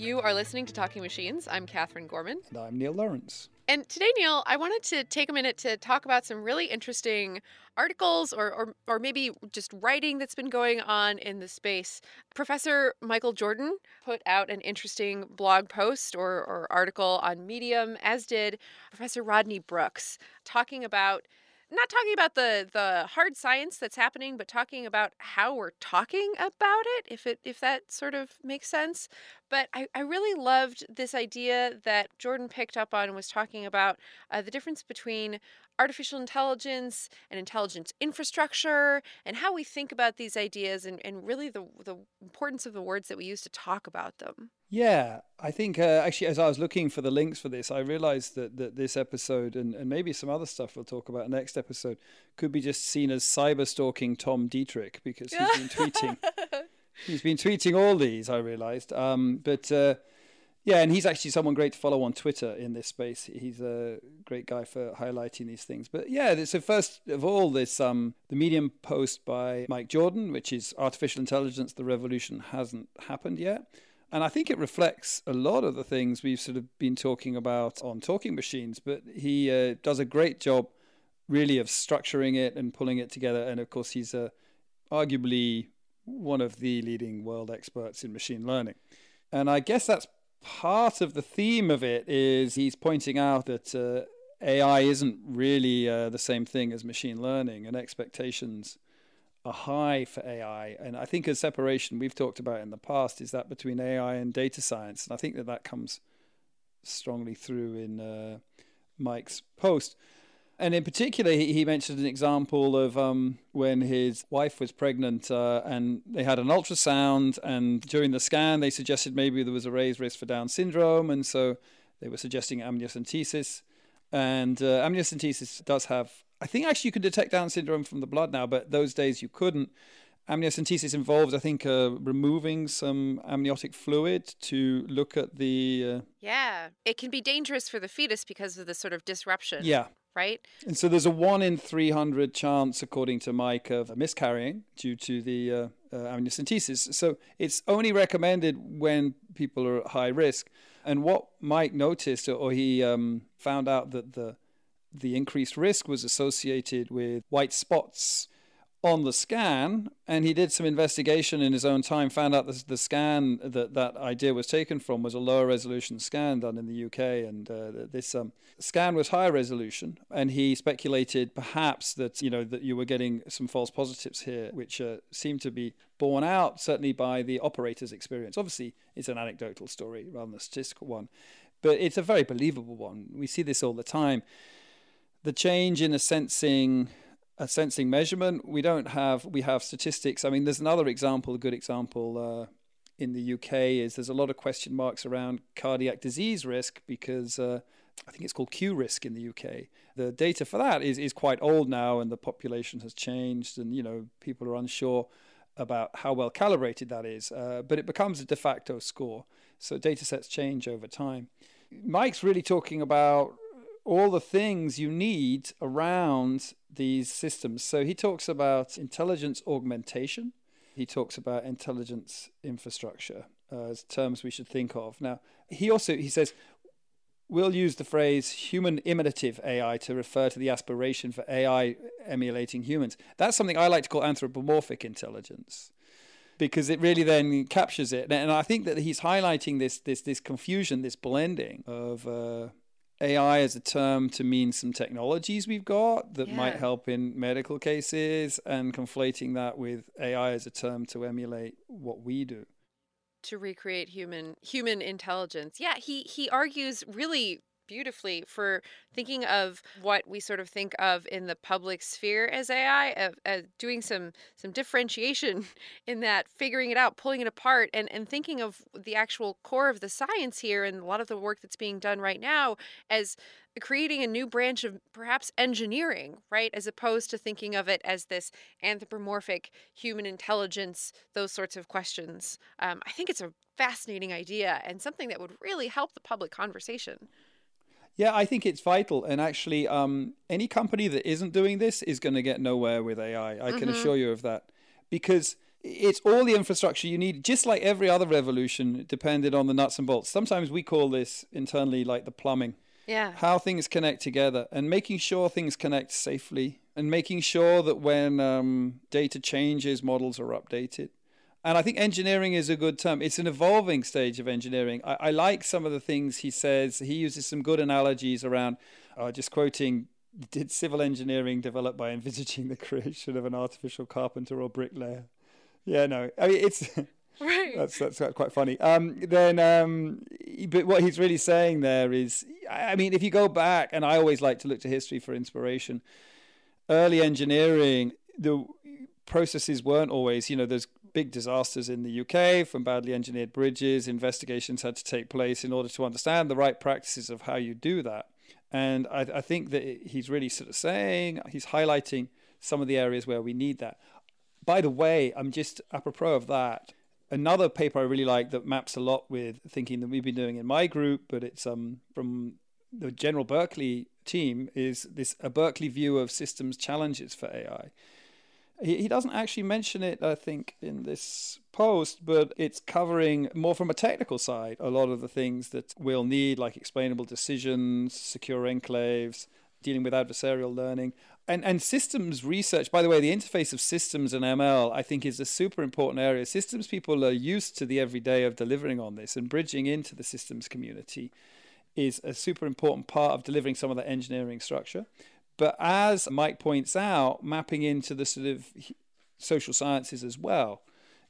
You are listening to Talking Machines. I'm Katherine Gorman. And I'm Neil Lawrence. And today, Neil, I wanted to take a minute to talk about some really interesting articles or, or, or maybe just writing that's been going on in the space. Professor Michael Jordan put out an interesting blog post or, or article on Medium, as did Professor Rodney Brooks, talking about not talking about the the hard science that's happening but talking about how we're talking about it if it if that sort of makes sense but i, I really loved this idea that jordan picked up on and was talking about uh, the difference between artificial intelligence and intelligence infrastructure and how we think about these ideas and, and really the, the importance of the words that we use to talk about them yeah, I think uh, actually, as I was looking for the links for this, I realized that, that this episode and, and maybe some other stuff we'll talk about next episode could be just seen as cyber stalking Tom Dietterich because he's been tweeting. he's been tweeting all these. I realized, um, but uh, yeah, and he's actually someone great to follow on Twitter in this space. He's a great guy for highlighting these things. But yeah, so first of all, this um, the Medium post by Mike Jordan, which is artificial intelligence: the revolution hasn't happened yet. And I think it reflects a lot of the things we've sort of been talking about on Talking Machines, but he uh, does a great job really of structuring it and pulling it together. And of course, he's uh, arguably one of the leading world experts in machine learning. And I guess that's part of the theme of it is he's pointing out that uh, AI isn't really uh, the same thing as machine learning and expectations are high for AI. And I think a separation we've talked about in the past is that between AI and data science. And I think that that comes strongly through in uh, Mike's post. And in particular, he, he mentioned an example of um, when his wife was pregnant uh, and they had an ultrasound. And during the scan, they suggested maybe there was a raised risk for Down syndrome. And so they were suggesting amniocentesis. And uh, amniocentesis does have I think actually you can detect Down syndrome from the blood now, but those days you couldn't. Amniocentesis involves, I think, uh, removing some amniotic fluid to look at the. Uh... Yeah, it can be dangerous for the fetus because of the sort of disruption. Yeah. Right? And so there's a 1 in 300 chance, according to Mike, of miscarrying due to the uh, uh, amniocentesis. So it's only recommended when people are at high risk. And what Mike noticed, or he um, found out that the the increased risk was associated with white spots on the scan and he did some investigation in his own time found out that the scan that that idea was taken from was a lower resolution scan done in the UK and uh, this um, scan was higher resolution and he speculated perhaps that you know that you were getting some false positives here which uh, seemed to be borne out certainly by the operator's experience. Obviously it's an anecdotal story rather than a statistical one but it's a very believable one. We see this all the time. The change in a sensing a sensing measurement. We don't have we have statistics. I mean there's another example a good example uh, in the uk is there's a lot of question marks around cardiac disease risk because uh, i think it's called q risk in the uk the data for that is, is quite old now and the population has changed and you know people are unsure about how well calibrated that is uh, but it becomes a de facto score. So data sets change over time. Mike's really talking about all the things you need around these systems. So he talks about intelligence augmentation. He talks about intelligence infrastructure as terms we should think of. Now, he also he says we'll use the phrase human imitative AI to refer to the aspiration for AI emulating humans. That's something I like to call anthropomorphic intelligence because it really then captures it. And I think that he's highlighting this this this confusion, this blending of uh, AI as a term to mean some technologies we've got that yeah. might help in medical cases and conflating that with AI as a term to emulate what we do to recreate human human intelligence. Yeah, he he argues really beautifully for thinking of what we sort of think of in the public sphere as AI, of, of doing some some differentiation in that, figuring it out, pulling it apart, and and thinking of the actual core of the science here and a lot of the work that's being done right now as creating a new branch of perhaps engineering, right? As opposed to thinking of it as this anthropomorphic human intelligence, those sorts of questions. Um, I think it's a fascinating idea and something that would really help the public conversation. Yeah, I think it's vital. And actually, um, any company that isn't doing this is going to get nowhere with AI. I can mm-hmm. assure you of that. Because it's all the infrastructure you need, just like every other revolution, depended on the nuts and bolts. Sometimes we call this internally like the plumbing. Yeah. How things connect together and making sure things connect safely and making sure that when um, data changes, models are updated. And I think engineering is a good term. It's an evolving stage of engineering. I, I like some of the things he says. He uses some good analogies around, uh, just quoting, did civil engineering develop by envisaging the creation of an artificial carpenter or bricklayer? Yeah, no. I mean, it's. Right. That's that's quite funny. Um, then, um, but what he's really saying there is, I mean, if you go back, and I always like to look to history for inspiration. Early engineering, the processes weren't always, you know, there's big disasters in the UK from badly engineered bridges. Investigations had to take place in order to understand the right practices of how you do that. And I, I think that he's really sort of saying, he's highlighting some of the areas where we need that. By the way, I'm just apropos of that. Another paper I really like that maps a lot with thinking that we've been doing in my group, but it's um, from the General Berkeley team, is this a Berkeley view of systems challenges for AI. He, doesn't actually mention it, I think, in this post, but it's covering more from a technical side a lot of the things that we'll need, like explainable decisions, secure enclaves, dealing with adversarial learning. And and systems research by the way the interface of systems and ml i think is a super important area. Systems people are used to the everyday of delivering on this and bridging into the systems community is a super important part of delivering some of the engineering structure but as mike points out mapping into the sort of social sciences as well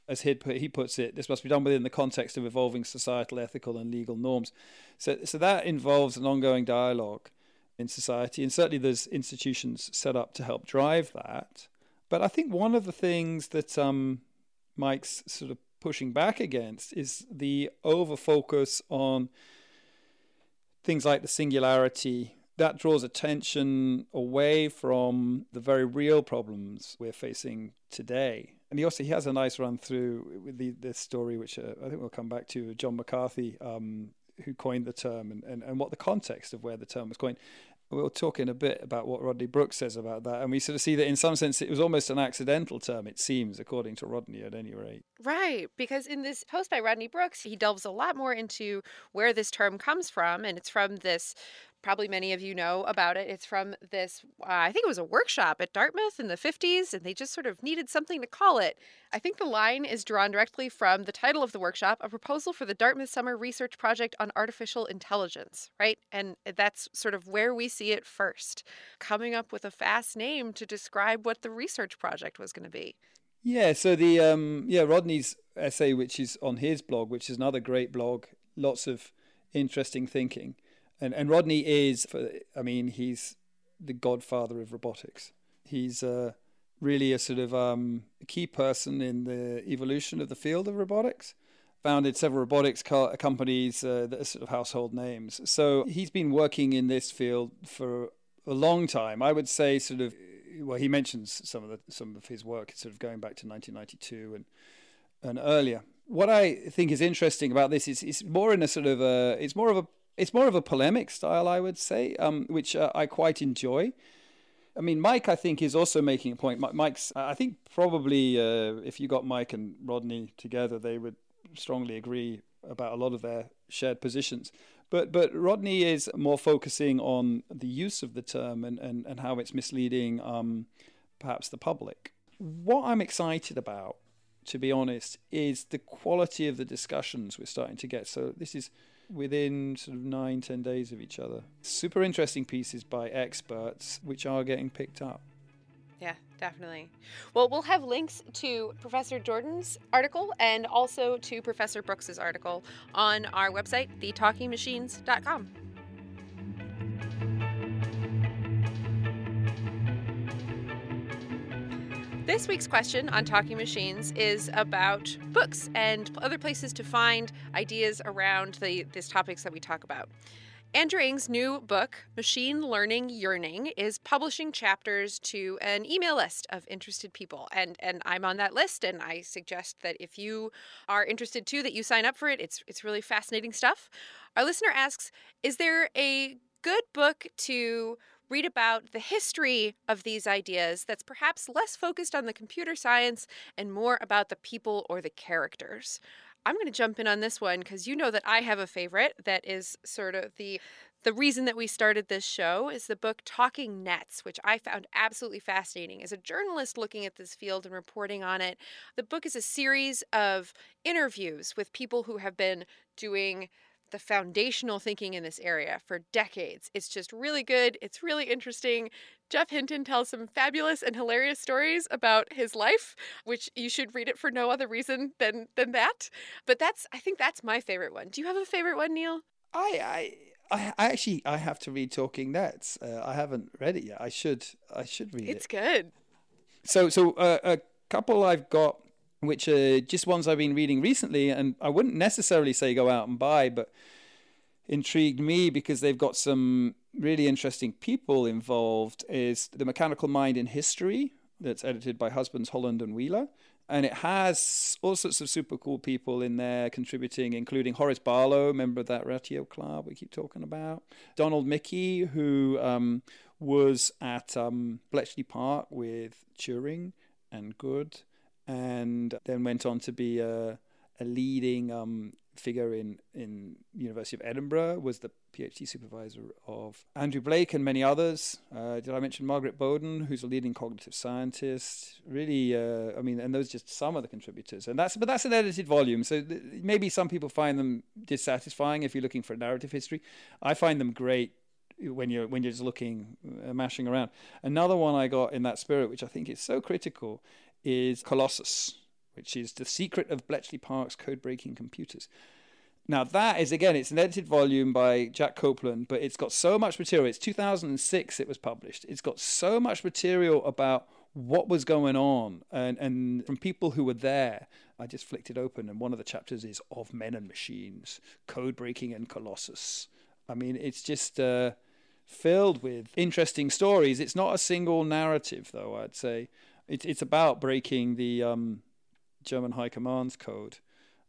as he he puts it, this must be done within the context of evolving societal, ethical, and legal norms. So, so that involves an ongoing dialogue in society. And certainly there's institutions set up to help drive that. But I think one of the things that um, Mike's sort of pushing back against is the over focus on things like the singularity. That draws attention away from the very real problems we're facing today. And he also he has a nice run through with the, this story, which uh, I think we'll come back to. John McCarthy, um, who coined the term, and, and, and what the context of where the term was coined we'll talk in a bit about what Rodney Brooks says about that. And we sort of see that in some sense it was almost an accidental term, it seems, according to Rodney at any rate. Right. Because in this post by Rodney Brooks, he delves a lot more into where this term comes from. And it's from this probably many of you know about it. It's from this, uh, I think it was a workshop at Dartmouth in the 50s, and they just sort of needed something to call it. I think the line is drawn directly from the title of the workshop, A Proposal for the Dartmouth Summer Research Project on Artificial Intelligence, right? And that's sort of where we see it first, coming up with a fast name to describe what the research project was going to be. Yeah, so the um yeah, Rodney's essay which is on his blog, which is another great blog, lots of interesting thinking and and Rodney is, I mean, he's the godfather of robotics. He's uh, really a sort of um, key person in the evolution of the field of robotics. Founded several robotics co- companies uh, that are sort of household names. So he's been working in this field for a long time. I would say, sort of. Well, he mentions some of the some of his work, sort of going back to 1992 and and earlier. What I think is interesting about this is it's more in a sort of a it's more of a it's more of a polemic style, I would say, um, which uh, I quite enjoy. I mean, Mike, I think, is also making a point. Mike's, I think, probably uh, if you got Mike and Rodney together, they would strongly agree about a lot of their shared positions. But but Rodney is more focusing on the use of the term and, and, and how it's misleading um, perhaps the public. What I'm excited about, to be honest, is the quality of the discussions we're starting to get. So this is within sort of nine, ten days of each other. Super interesting pieces by experts, which are getting picked up. Yeah, definitely. Well, we'll have links to Professor Jordan's article and also to Professor Brooks's article on our website, thetalkingmachines.com. This week's question on Talking Machines is about books and other places to find ideas around the these topics that we talk about. Andrew Ng's new book, Machine Learning Yearning, is publishing chapters to an email list of interested people. And and I'm on that list and I suggest that if you are interested too that you sign up for it. It's it's really fascinating stuff. Our listener asks, is there a good book to read about the history of these ideas that's perhaps less focused on the computer science and more about the people or the characters. I'm going to jump in on this one because you know that I have a favorite that is sort of the the reason that we started this show is the book Talking Nets, which I found absolutely fascinating. As a journalist looking at this field and reporting on it, the book is a series of interviews with people who have been doing the foundational thinking in this area for decades. It's just really good. It's really interesting. Geoff Hinton tells some fabulous and hilarious stories about his life, which you should read it for no other reason than than that. But that's I think that's my favorite one. Do you have a favorite one, Neil? I I I, actually I have to read Talking Nets. Uh, I haven't read it yet. I should I should read it's it. It's good. So so uh, a couple I've got which are just ones I've been reading recently, and I wouldn't necessarily say go out and buy, but intrigued me because they've got some really interesting people involved. Is the Mechanical Mind in History that's edited by Husbands Holland and Wheeler, and it has all sorts of super cool people in there contributing, including Horace Barlow, member of that Ratio Club we keep talking about, Donald Michie, who um, was at um, Bletchley Park with Turing and Good, and then went on to be a, a leading um, figure in in University of Edinburgh, was the PhD supervisor of Andrew Blake and many others. Uh, did I mention Margaret Boden, who's a leading cognitive scientist? Really, uh, I mean, and those just some of the contributors. And that's but that's an edited volume, so th- maybe some people find them dissatisfying if you're looking for narrative history. I find them great when you're when you're just looking uh, mashing around. Another one I got in that spirit, which I think is so critical, is Colossus which is The Secret of Bletchley Park's Code Breaking Computers. Now, that is, again, it's an edited volume by Jack Copeland, but it's got so much material. It's 2006 it was published. It's got so much material about what was going on and, and from people who were there. I just flicked it open, and one of the chapters is Of Men and Machines, Code Breaking and Colossus. I mean, it's just uh, filled with interesting stories. It's not a single narrative, though, I'd say. It's, it's about breaking the. Um, German High Command's code,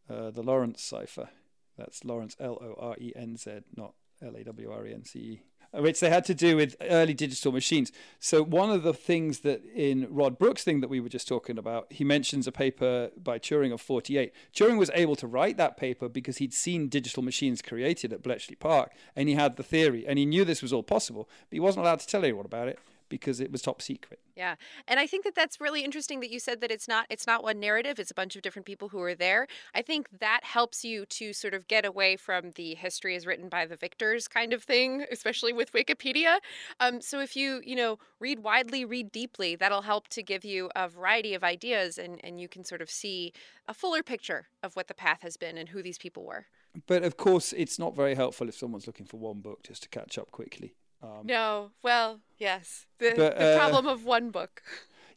uh, the Lorenz cipher. That's Lorenz, L O R E N Z, not L A W R E N C E, which they had to do with early digital machines. So, one of the things that in Rod Brooks' thing that we were just talking about, he mentions a paper by Turing of 48. Turing was able to write that paper because he'd seen digital machines created at Bletchley Park and he had the theory and he knew this was all possible, but he wasn't allowed to tell anyone about it because it was top secret. Yeah. And I think that that's really interesting that you said that it's not it's not one narrative, it's a bunch of different people who are there. I think that helps you to sort of get away from the history is written by the victors kind of thing, especially with Wikipedia. Um, so if you, you know, read widely, read deeply, that'll help to give you a variety of ideas and, and you can sort of see a fuller picture of what the path has been and who these people were. But of course, it's not very helpful if someone's looking for one book just to catch up quickly. Um, no, well, yes, the, but, the uh, problem of one book.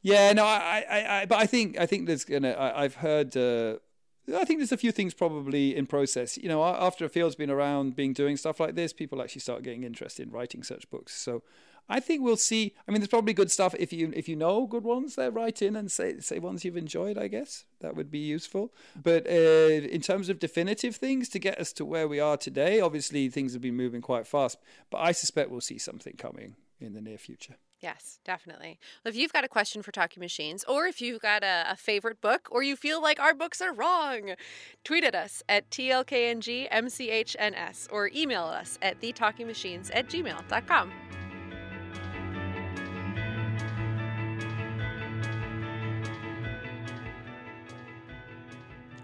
Yeah, no, I, I, I, but I think, I think there's gonna. I, have heard. Uh, I think there's a few things probably in process. You know, after a field's been around, being doing stuff like this, people actually start getting interested in writing such books. So I think we'll see. I mean, there's probably good stuff if you if you know good ones there. Write in and say say ones you've enjoyed. I guess that would be useful. But uh, in terms of definitive things to get us to where we are today, obviously things have been moving quite fast. But I suspect we'll see something coming in the near future. Yes, definitely. Well, if you've got a question for Talking Machines, or if you've got a, a, favorite book, or you feel like our books are wrong, tweet at us at TLKNGMCHNS or email us at thetalkingmachines at gmail.com.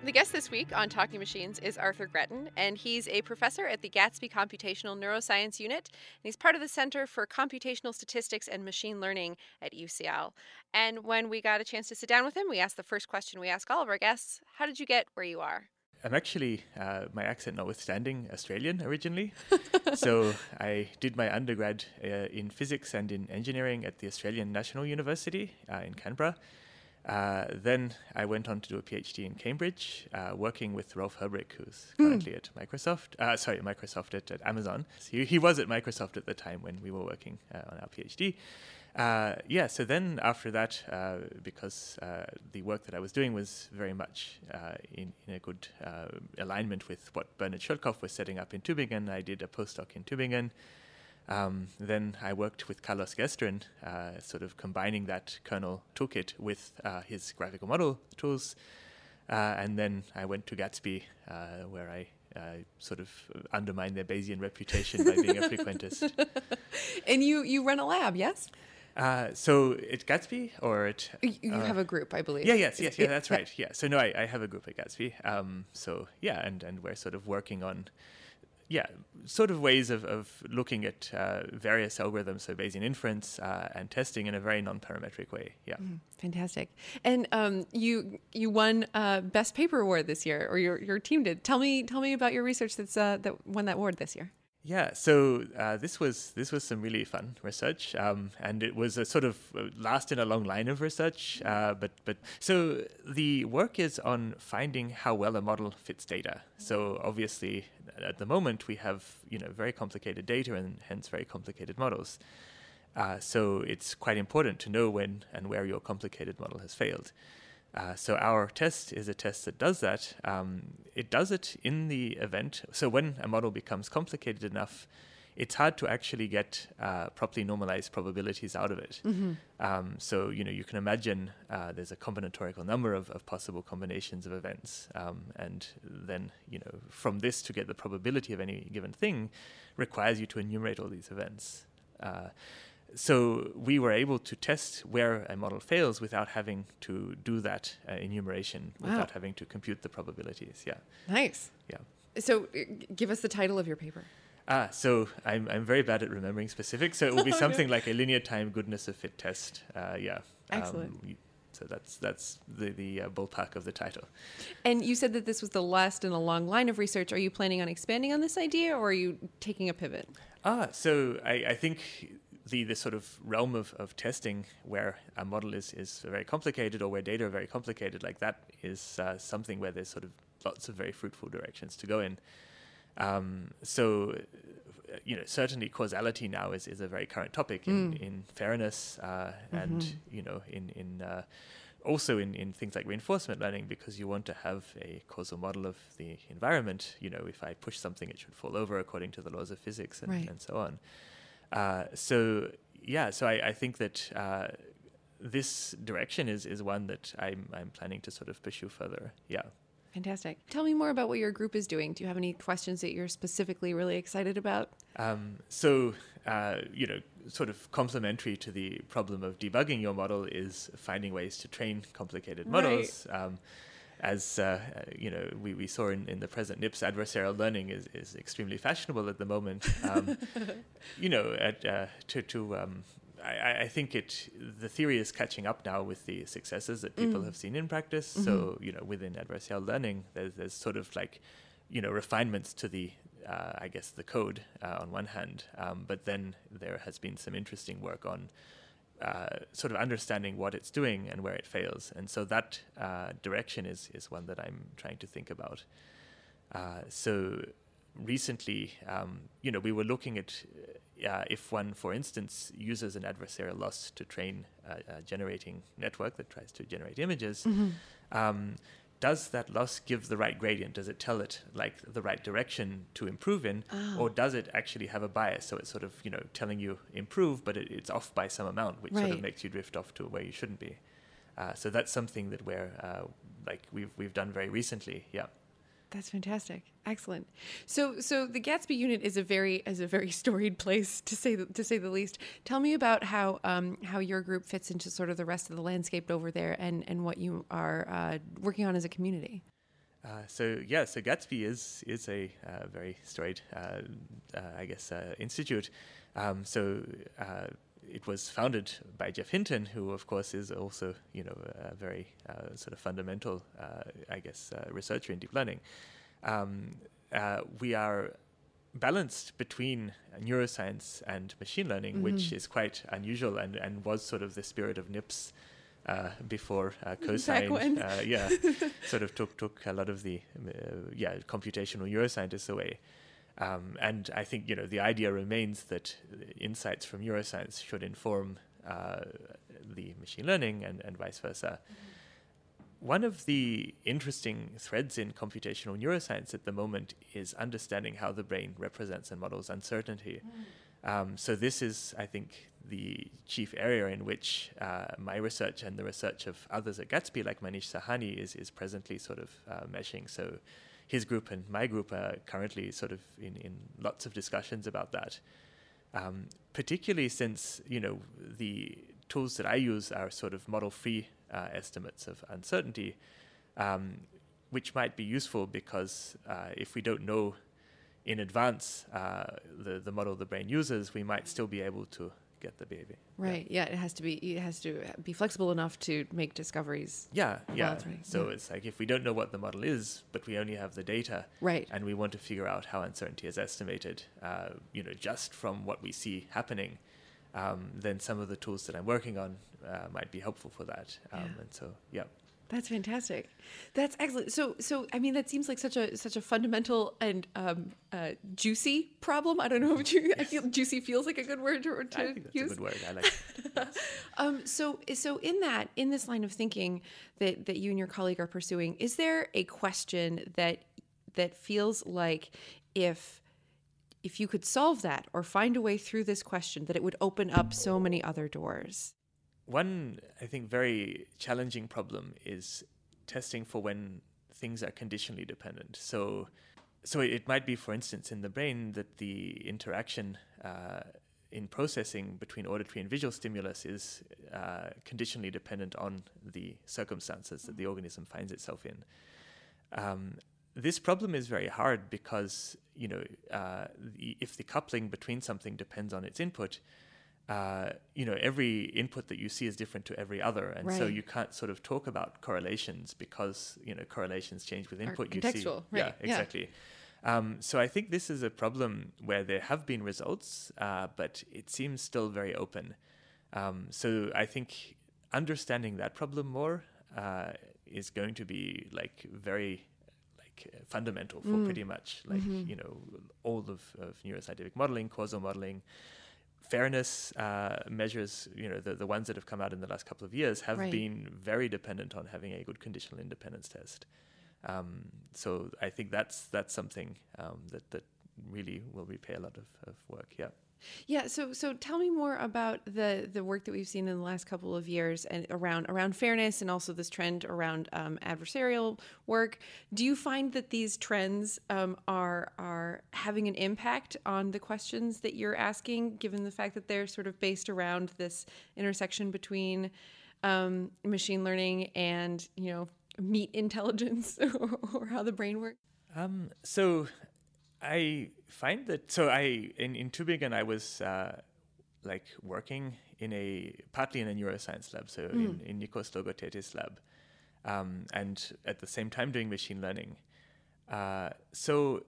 The guest this week on Talking Machines is Arthur Gretton, and he's a professor at the Gatsby Computational Neuroscience Unit, and he's part of the Center for Computational Statistics and Machine Learning at UCL. And when we got a chance to sit down with him, we asked the first question we ask all of our guests How did you get where you are? I'm actually, uh, my accent notwithstanding, Australian originally. so I did my undergrad uh, in physics and in engineering at the Australian National University uh, in Canberra. Uh, then I went on to do a PhD in Cambridge, uh, working with Rolf Herbrich, who's hmm. currently mm. at Microsoft. Uh, sorry, Microsoft at, at Amazon. So he, he, was at Microsoft at the time when we were working uh, on our PhD. Uh, yeah, so then after that, uh, because the work that I was doing was very much in, in, a good alignment with what Bernhard Schölkopf was setting up in Tübingen, I did a postdoc in Tübingen. Um, then I worked with Carlos Guestrin, uh, sort of combining that kernel toolkit with uh, his graphical model tools. Uh, and then I went to Gatsby, uh, where I uh, sort of undermined their Bayesian reputation by being a frequentist. And you you run a lab, yes? Uh, so at Gatsby or at You, have a group, I believe. yeah yes yes yeah Yeah, that's right yeah so no I, I have a group at Gatsby um, so yeah and and we're sort of working on yeah sort of ways of, of looking at uh, various algorithms so Bayesian inference uh, and testing in a very non-parametric way yeah Mm, Fantastic. And um, you you won uh, best paper award this year, or your your team did. Tell me tell me about your research that's uh, that won that award this year. Yeah, so uh, this was this was some really fun research, um, and it was a sort of uh, last in a long line of research. Uh, but but so the work is on finding how well a model fits data. So obviously, at the moment we have you know very complicated data and hence very complicated models. Uh, so it's quite important to know when and where your complicated model has failed. Uh, so our test is a test that does that. Um, it does it in the event. So when a model becomes complicated enough, it's hard to actually get uh, properly normalized probabilities out of it. Um, so you know you can imagine uh, there's a combinatorial number of, of possible combinations of events, um, and then you know from this to get the probability of any given thing requires you to enumerate all these events. Uh, so we were able to test where a model fails without having to do that uh, enumeration, Wow. without having to compute the probabilities. Yeah, Nice. yeah. So uh, give us the title of your paper. Ah, so I'm I'm very bad at remembering specifics. So it will be Oh, no. something like a linear time goodness of fit test. Uh, yeah. Excellent. y- so that's that's the the uh, ballpark of the title. And you said that this was the last in a long line of research. Are you planning on expanding on this idea, or are you taking a pivot? Ah, so I, I think the, the sort of realm of, of testing where a model is, is very complicated or where data are very complicated, like that is uh, something where there's sort of lots of very fruitful directions to go in. Um, so, uh, you know, certainly causality now is, is a very current topic in, in fairness uh, and, you know, in, in uh, also in, in things like reinforcement learning because you want to have a causal model of the environment. You know, if I push something, it should fall over according to the laws of physics and, Right. and so on. Uh, so yeah, so I, I think that uh, this direction is, is one that I'm I'm planning to sort of pursue further. Yeah. Fantastic. Tell me more about what your group is doing. Do you have any questions that you're specifically really excited about? Um, so, uh, you know, sort of complementary to the problem of debugging your model is finding ways to train complicated Right. models. Um, as uh, you know, we, we saw in, in the present NIPS, adversarial learning is, is extremely fashionable at the moment. Um, you know, at, uh, to, to um, I, I- think it the theory is catching up now with the successes that people have seen in practice. So you know, within adversarial learning, there's, there's sort of like you know refinements to the uh, I guess the code uh, on one hand, um, but then there has been some interesting work on uh, sort of understanding what it's doing and where it fails, and so that uh, direction is is one that I'm trying to think about. Uh, so recently, um, you know, we were looking at uh, if one, for instance, uses an adversarial loss to train a, a generating network that tries to generate images. Um, does that loss give the right gradient? Does it tell it like the right direction to improve in, or does it actually have a bias? So it's sort of you know telling you improve, but it, it's off by some amount, which sort of makes you drift off to where you shouldn't be. Uh, so that's something that we're uh, like we've we've done very recently. Yeah. That's fantastic. Excellent. So, so the Gatsby unit is a very is a very storied place to say the, to say the least. Tell me about how um, how your group fits into sort of the rest of the landscape over there, and and what you are uh, working on as a community. Uh, so yeah, so Gatsby is is a uh, very storied, uh, uh, I guess, uh, institute. Um, so it was founded by Geoff Hinton, who of course is also you know a very uh, sort of fundamental, uh, I guess, uh, researcher in deep learning. Um, uh, we are balanced between neuroscience and machine learning, which is quite unusual and, and was sort of the spirit of NIPS uh, before uh, Cosyne. Uh, yeah, sort of took took a lot of the uh, yeah computational neuroscientists away. Um, and I think you know the idea remains that insights from neuroscience should inform uh, the machine learning and, and vice versa. One of the interesting threads in computational neuroscience at the moment is understanding how the brain represents and models uncertainty. Um, so this is, I think, the chief area in which uh, my research and the research of others at Gatsby, like Maneesh Sahani, is, is presently sort of uh, meshing. So his group and my group are currently sort of in, in lots of discussions about that. Um, particularly since, you know, the tools that I use are sort of model-free uh, estimates of uncertainty, um, which might be useful because uh, if we don't know in advance uh, the, the model the brain uses, we might still be able to get the baby. Right. Yeah. yeah. it has to be. It has to be flexible enough to make discoveries. Yeah. Yeah. So yeah. it's like if we don't know what the model is, but we only have the data, right? And we want to figure out how uncertainty is estimated, uh, you know, just from what we see happening, um, then some of the tools that I'm working on uh, might be helpful for that. Um, yeah. And so, yeah. That's fantastic. That's excellent. So, so I mean, that seems like such a such a fundamental and um, uh, juicy problem. I don't know if you, I feel juicy feels like a good word to, to I think that's use. a good word. I like. It. Yes. um, so, so in that in this line of thinking that that you and your colleague are pursuing, is there a question that that feels like if if you could solve that or find a way through this question, that it would open up so many other doors? One, I think, very challenging problem is testing for when things are conditionally dependent. So, so it might be, for instance, in the brain that the interaction uh, in processing between auditory and visual stimulus is uh, conditionally dependent on the circumstances that the organism finds itself in. Um, this problem is very hard because you know uh, the, if the coupling between something depends on its input, uh, you know, every input that you see is different to every other, and right. so you can't sort of talk about correlations because you know correlations change with input. you see, right. yeah, exactly. Yeah. Um, so I think this is a problem where there have been results, uh, but it seems still very open. Um, so I think understanding that problem more uh, is going to be like very like fundamental for mm. pretty much like mm-hmm. you know all of, of neuroscientific modeling, causal modeling fairness uh, measures, you know, the, the ones that have come out in the last couple of years have right. been very dependent on having a good conditional independence test. Um, so I think that's that's something um, that that really will repay a lot of, of work. Yeah. Yeah, so so tell me more about the the work that we've seen in the last couple of years and around around fairness and also this trend around um, adversarial work. Do you find that these trends um, are are having an impact on the questions that you're asking, given the fact that they're sort of based around this intersection between um, machine learning and you know meat intelligence or, or how the brain works? Um, so I find that so I in in Tübingen I was uh, like working in a partly in a neuroscience lab, so mm. in, in Nikos Logothetis lab, um, and at the same time doing machine learning. Uh, so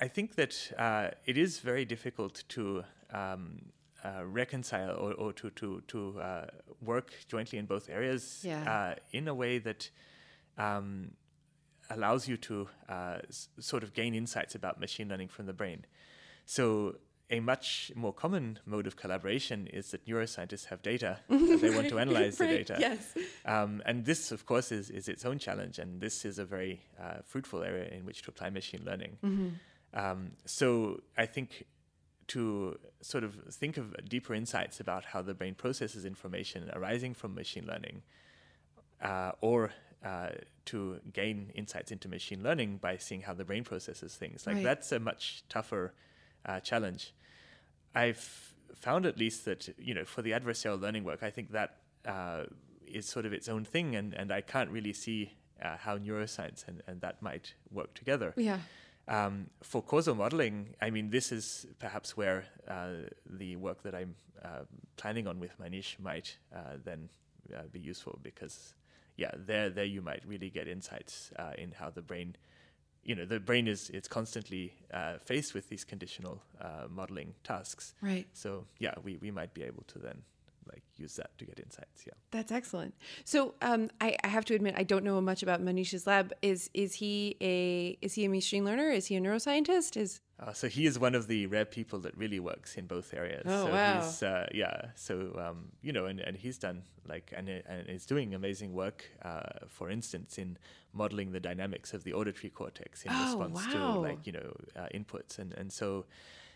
I think that uh, it is very difficult to um, uh, reconcile or, or, to to to uh, work jointly in both areas yeah. Uh, in a way that um, allows you to uh, s- sort of gain insights about machine learning from the brain. So a much more common mode of collaboration is that neuroscientists have data that they want to analyze right, the data. Yes. Um, and this, of course, is, is its own challenge, and this is a very uh, fruitful area in which to apply machine learning. Mm-hmm. Um, so I think to sort of think of deeper insights about how the brain processes information arising from machine learning, uh, or uh, to gain insights into machine learning by seeing how the brain processes things. Like right. that's a much tougher uh, challenge. I've found at least that you know for the adversarial learning work, I think that uh, is sort of its own thing, and and I can't really see uh, how neuroscience and, and that might work together. Yeah. Um, for causal modeling, I mean, this is perhaps where uh, the work that I'm uh, planning on with Maneesh might uh, then uh, be useful because yeah, there there you might really get insights uh, in how the brain, you know, the brain is it's constantly uh, faced with these conditional uh, modeling tasks. Right. So yeah, we we might be able to then like use that to get insights. Yeah, that's excellent. So um, I, I, have to admit I don't know much about Maneesh's lab. Is is he a is he a machine learner? Is he a neuroscientist? Is uh, so he is one of the rare people that really works in both areas. Oh so wow! He's, uh, yeah, so um, you know, and, and he's done like and and is doing amazing work. Uh, for instance, in modeling the dynamics of the auditory cortex in oh, response wow. to like you know uh, inputs, and and so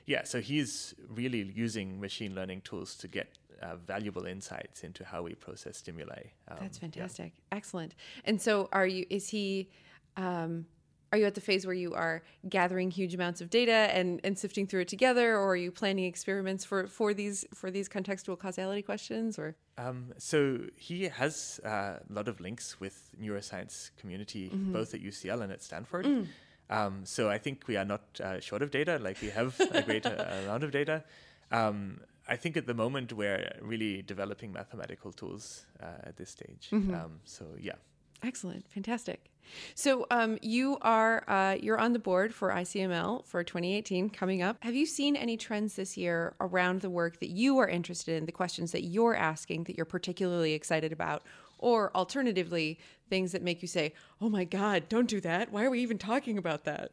yeah, so he's really using machine learning tools to get uh, valuable insights into how we process stimuli. Um, That's fantastic. Yeah. Excellent. And so, are you? Is he? Um, are you at the phase where you are gathering huge amounts of data and, and sifting through it together, or are you planning experiments for, for these for these contextual causality questions? Or um, so he has uh, a lot of links with neuroscience community, mm-hmm. both at UCL and at Stanford. Mm. Um, so I think we are not uh, short of data. Like we have a great uh, amount of data. Um, I think at the moment we're really developing mathematical tools uh, at this stage. Mm-hmm. Um, so yeah. Excellent, fantastic. So um, you are uh, you're on the board for ICML for 2018 coming up. Have you seen any trends this year around the work that you are interested in, the questions that you're asking that you're particularly excited about, or alternatively, things that make you say, "Oh my God, don't do that! Why are we even talking about that?"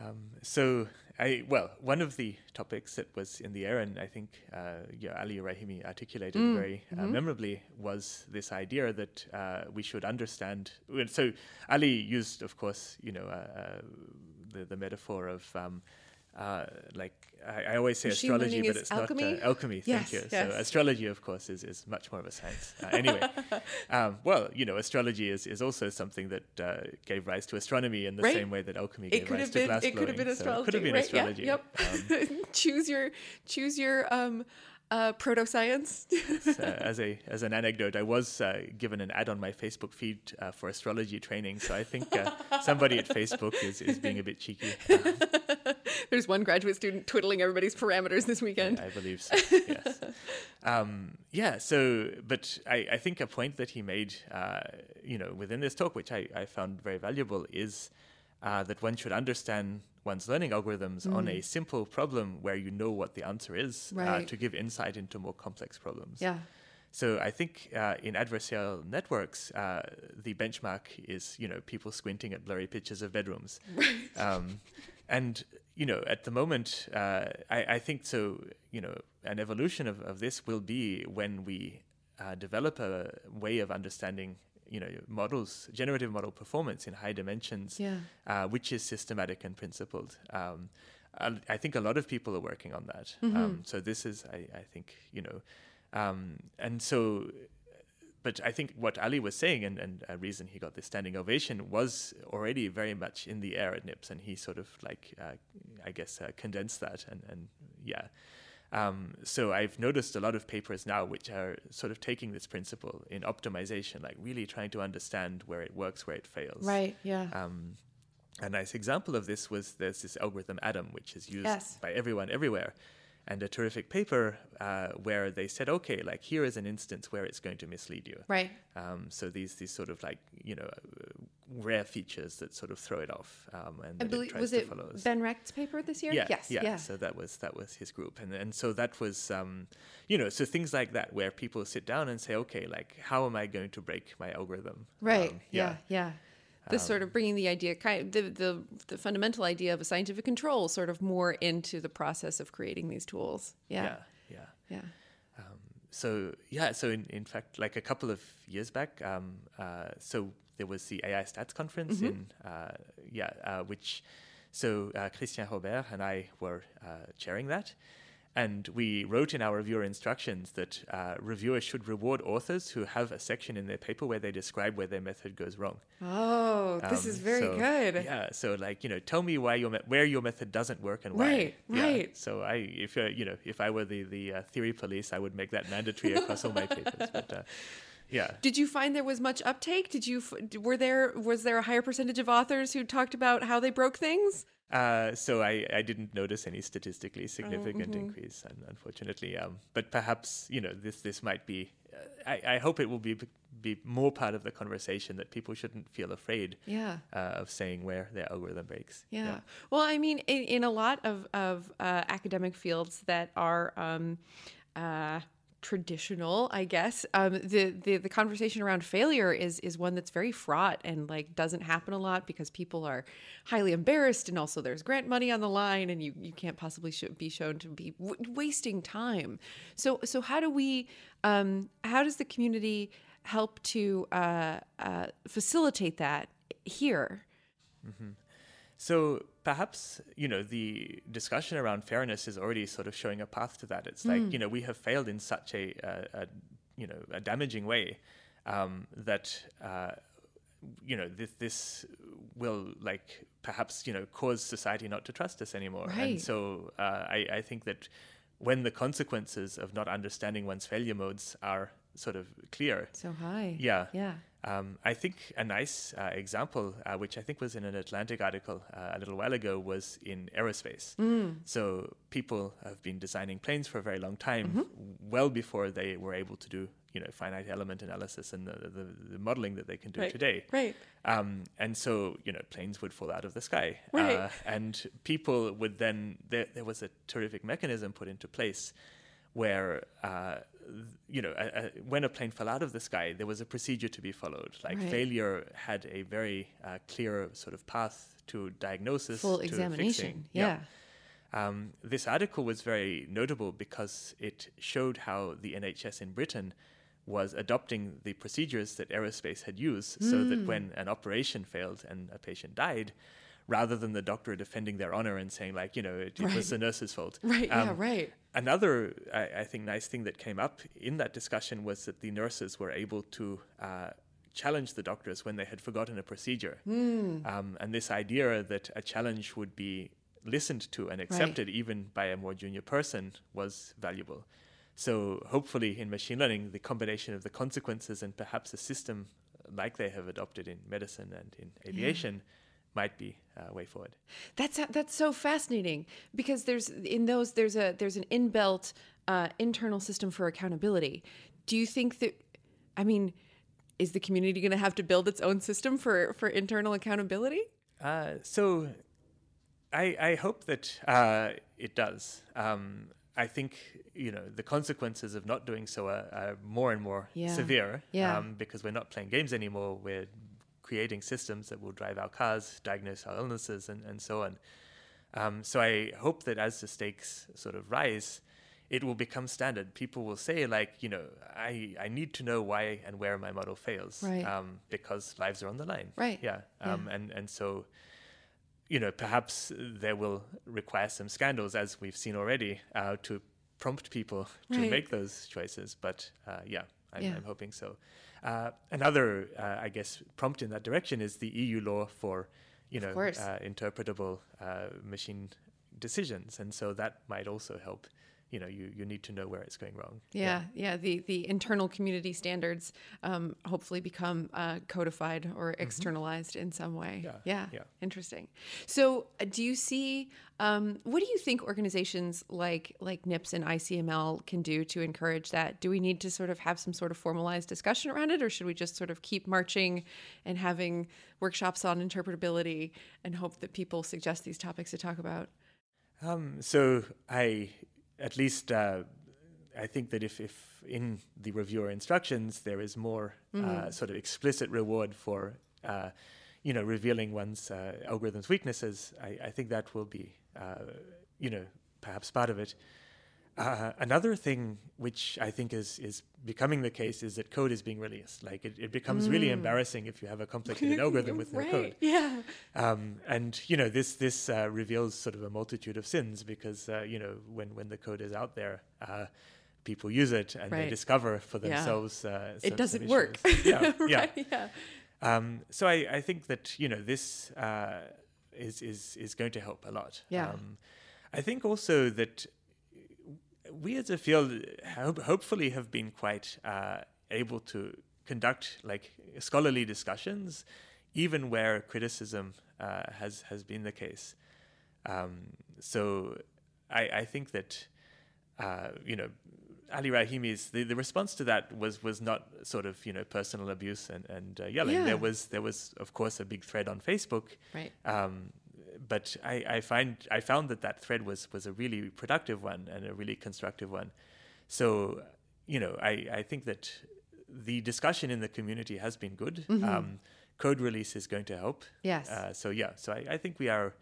Um, so I well, one of the topics that was in the air, and I think uh, yeah, Ali Rahimi articulated mm. very uh, mm-hmm. memorably, was this idea that uh, we should understand. So Ali used, of course, you know, uh, uh, the the metaphor of um, uh, like I, I, always say Machine astrology, but it's alchemy? not uh, alchemy. Yes, thank you. Yes. So astrology, of course, is, is much more of a science. Uh, anyway, um, well, you know, astrology is, is also something that uh, gave rise to astronomy in the right. same way that alchemy gave rise to glass It blowing. could have been astrology. So it could have been right? astrology. Yeah, yep. Um, choose your choose your um, uh, proto science. uh, as a as an anecdote, I was uh, given an ad on my Facebook feed uh, for astrology training, so I think uh, somebody at Facebook is, is being a bit cheeky. There's one graduate student twiddling everybody's parameters this weekend. I believe so. Yes. Um, yeah. So, but I, I, think a point that he made, uh, you know, within this talk, which I, I found very valuable, is that one should understand one's learning algorithms mm. on a simple problem where you know what the answer is uh, right. uh, to give insight into more complex problems. Yeah. So I think uh, in adversarial networks, uh, the benchmark is you know people squinting at blurry pictures of bedrooms, um, and you know at the moment uh, I, I, think so. You know an evolution of, of this will be when we uh, develop a way of understanding you know models generative model performance in high dimensions yeah. uh, which is systematic and principled um, I, I, think a lot of people are working on that mm-hmm. um, so this is I, I think you know um, and so but I think what Ali was saying, and, and a reason he got this standing ovation, was already very much in the air at NIPS, and he sort of like, uh, I guess, uh, condensed that, and, and yeah, um, so I've noticed a lot of papers now which are sort of taking this principle in optimization, like really trying to understand where it works, where it fails. Right. Yeah. Um, a nice example of this was there's this algorithm Adam, which is used yes. by everyone everywhere and a terrific paper uh, where they said, okay, like here is an instance where it's going to mislead you. Right. Um, so these these sort of like you know rare features that sort of throw it off. Um, and I believe was it Ben Recht's paper this year? Yeah, yes. Yeah. yeah. So that was that was his group, and and so that was um, you know so things like that where people sit down and say, okay, like how am I going to break my algorithm? Right. Um, yeah. yeah. yeah this um, sort of bringing the idea kind of the, the the fundamental idea of a scientific control sort of more into the process of creating these tools yeah yeah yeah, yeah. Um, so yeah so in, in fact like a couple of years back um, uh, so there was the AI Stats conference mm-hmm. in uh, yeah uh, which so uh, Christian Robert and I were uh, chairing that and we wrote in our reviewer instructions that uh, reviewers should reward authors who have a section in their paper where they describe where their method goes wrong. Oh, um, this is very so, good. Yeah, so like you know, tell me why your me- where your method doesn't work and why. Right, yeah. right. So I, if uh, you know, if I were the the uh, theory police, I would make that mandatory across all my papers. But uh, yeah. Did you find there was much uptake? Did you were there was there a higher percentage of authors who talked about how they broke things? Uh, so I, I didn't notice any statistically significant oh, mm-hmm. increase, unfortunately. Um, but perhaps you know this this might be. Uh, I, I hope it will be be more part of the conversation that people shouldn't feel afraid yeah. uh, of saying where their algorithm breaks. Yeah. yeah. Well, I mean, in, in a lot of of uh, academic fields that are. Um, uh, traditional, I guess. Um, the, the the conversation around failure is is one that's very fraught and like doesn't happen a lot because people are highly embarrassed and also there's grant money on the line and you you can't possibly sh- be shown to be w- wasting time. So so how do we um, how does the community help to uh, uh, facilitate that here? Mm-hmm. So perhaps you know the discussion around fairness is already sort of showing a path to that. It's like you know we have failed in such a, a, a you know a damaging way um, that uh, you know this this will like perhaps you know cause society not to trust us anymore. Right. And so uh, I I think that when the consequences of not understanding one's failure modes are sort of clear, So high. yeah, Yeah. Um, I think a nice uh, example, uh, which I think was in an Atlantic article uh, a little while ago, was in aerospace. So people have been designing planes for a very long time, well before they were able to do, you know, finite element analysis and the, the, the modeling that they can do Right. today. Right. Um, and so, you know, planes would fall out of the sky. Right. Uh, and people would then, there, there was a terrific mechanism put into place where, uh, you know, when a plane fell out of the sky, there was a procedure to be followed. Like Right. failure had a very uh, clear sort of path to diagnosis, Full to examination. fixing. Yeah. Um, this article was very notable because it showed how the NHS in Britain was adopting the procedures that aerospace had used so Hmm. that when an operation failed and a patient died, rather than the doctor defending their honor and saying, like, you know, it, it Right. was the nurse's fault. Right. yeah. Um, Right. Another, I, I think, nice thing that came up in that discussion was that the nurses were able to uh, challenge the doctors when they had forgotten a procedure. Hmm. Um, and this idea that a challenge would be listened to and accepted even by a more junior person was valuable. So hopefully in machine learning, the combination of the consequences and perhaps a system like they have adopted in medicine and in aviation might be a way forward. That's that's so fascinating because there's in those there's a there's an inbuilt uh, internal system for accountability. Do you think that? I mean, is the community going to have to build its own system for for internal accountability? Uh, so I, I hope that uh, it does. Um, I think you know the consequences of not doing so are, are more and more Yeah. severe. Yeah. Um, because we're not playing games anymore. We're creating systems that will drive our cars, diagnose our illnesses, and, and so on. Um, so I hope that as the stakes sort of rise, it will become standard. People will say like, you know, I, I need to know why and where my model fails, Right. um, because lives are on the line. Right. Yeah. Yeah. Um, And and so you know, perhaps there will require some scandals, as we've seen already, uh, to prompt people to Right. make those choices. But uh, yeah, I'm, Yeah. I'm hoping so. Uh, another, uh, I guess, prompt in that direction is the EU law for, you know, uh, interpretable uh, machine decisions, and so that might also help. You know, you, you need to know where it's going wrong. Yeah, yeah. the the internal community standards um, hopefully become uh, codified or externalized in some way. Yeah, yeah, yeah. Interesting. So, uh, do you see? Um, what do you think organizations like like NIPS and ICML can do to encourage that? Do we need to sort of have some sort of formalized discussion around it, or should we just sort of keep marching and having workshops on interpretability and hope that people suggest these topics to talk about? Um, so I, at least, uh, I think that if, if in the reviewer instructions there is more uh, sort of explicit reward for, uh, you know, revealing one's uh, algorithm's weaknesses, I, I think that will be, uh, you know, perhaps part of it. Uh, another thing which I think is is becoming the case is that code is being released. Like it, it becomes really embarrassing if you have a complicated algorithm with no code. Yeah. Um, and you know this this uh, reveals sort of a multitude of sins because uh, you know when when the code is out there, uh, people use it and Right. they discover for Yeah. themselves uh, It doesn't work. Yeah, yeah. right. Yeah. Um, so I, I think that you know this uh, is is is going to help a lot. Yeah. Um, I think also that we as a field ho- hopefully have been quite uh, able to conduct like scholarly discussions, even where criticism uh, has has been the case. Um, so I, I think that uh, you know Ali Rahimi's the, the response to that was was not sort of you know personal abuse and and uh, yelling. Yeah. There was there was of course a big thread on Facebook. Right. Um, but I, I find I found that that thread was was a really productive one and a really constructive one. So you know I, I think that the discussion in the community has been good. Um, code release is going to help. Yes. Uh, so yeah, so I, I think we are,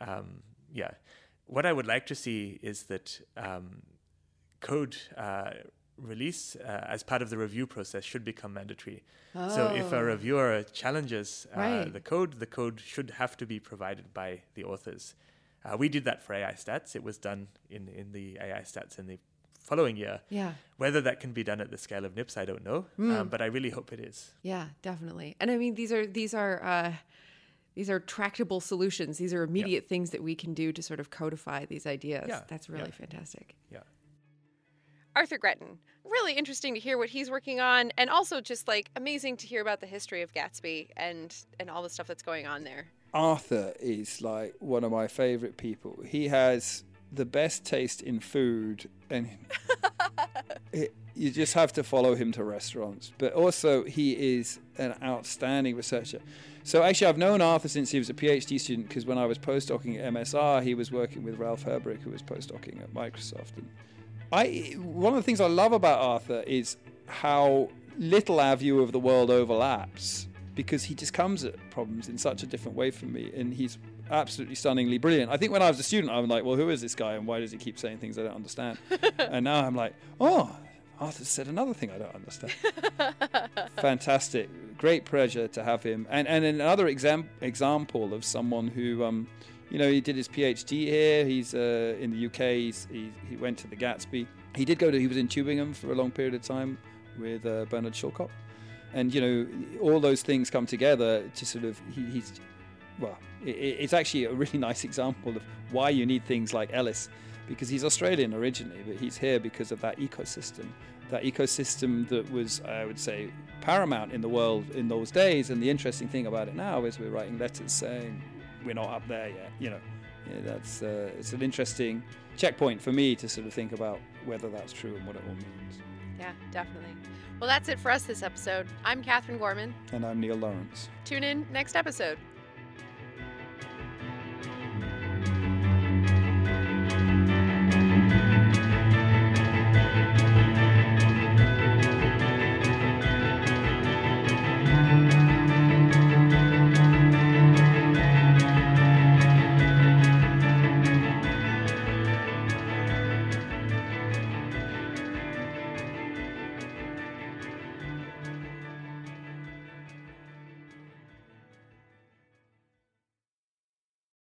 um, yeah. What I would like to see is that um, code uh, release uh, as part of the review process should become mandatory. Oh. So if a reviewer challenges uh, Right. the code, the code should have to be provided by the authors. Uh, we did that for AISTATS. It was done in, in the AISTATS in the following year. Yeah. Whether that can be done at the scale of NIPS, I don't know, um, but I really hope it is. Yeah, definitely. And I mean, these are these are uh, these are tractable solutions. These are immediate things that we can do to sort of codify these ideas. Yeah, That's really yeah. fantastic. Yeah. Arthur Gretton, really interesting to hear what he's working on, and also just like amazing to hear about the history of Gatsby and and all the stuff that's going on there. Arthur is like one of my favorite people. He has the best taste in food, and it, you just have to follow him to restaurants. But also, he is an outstanding researcher. So actually, I've known Arthur since he was a PhD student because when I was postdocing at MSR, he was working with Ralf Herbrich, who was postdocing at Microsoft. And I one of the things I love about Arthur is how little our view of the world overlaps because he just comes at problems in such a different way from me and he's absolutely stunningly brilliant. I think when I was a student I'm like, well who is this guy and why does he keep saying things I don't understand? and now I'm like, oh, Arthur said another thing I don't understand. Fantastic. Great pleasure to have him. And and another exam- example of someone who um you know, he did his PhD here. He's uh, in the UK. He's, he, he went to the Gatsby. He did go to. He was in Tübingen for a long period of time with uh, Bernhard Schölkopf, and you know, all those things come together to sort of. He, he's well, it, it's actually a really nice example of why you need things like ELLIS, because he's Australian originally, but he's here because of that ecosystem. That ecosystem that was, I would say, paramount in the world in those days. And the interesting thing about it now is we're writing letters saying we're not up there yet. You know, yeah, that's uh, it's an interesting checkpoint for me to sort of think about whether that's true and what it all means. Yeah, definitely. Well, that's it for us this episode. I'm Katherine Gorman. And I'm Neil Lawrence. Tune in next episode.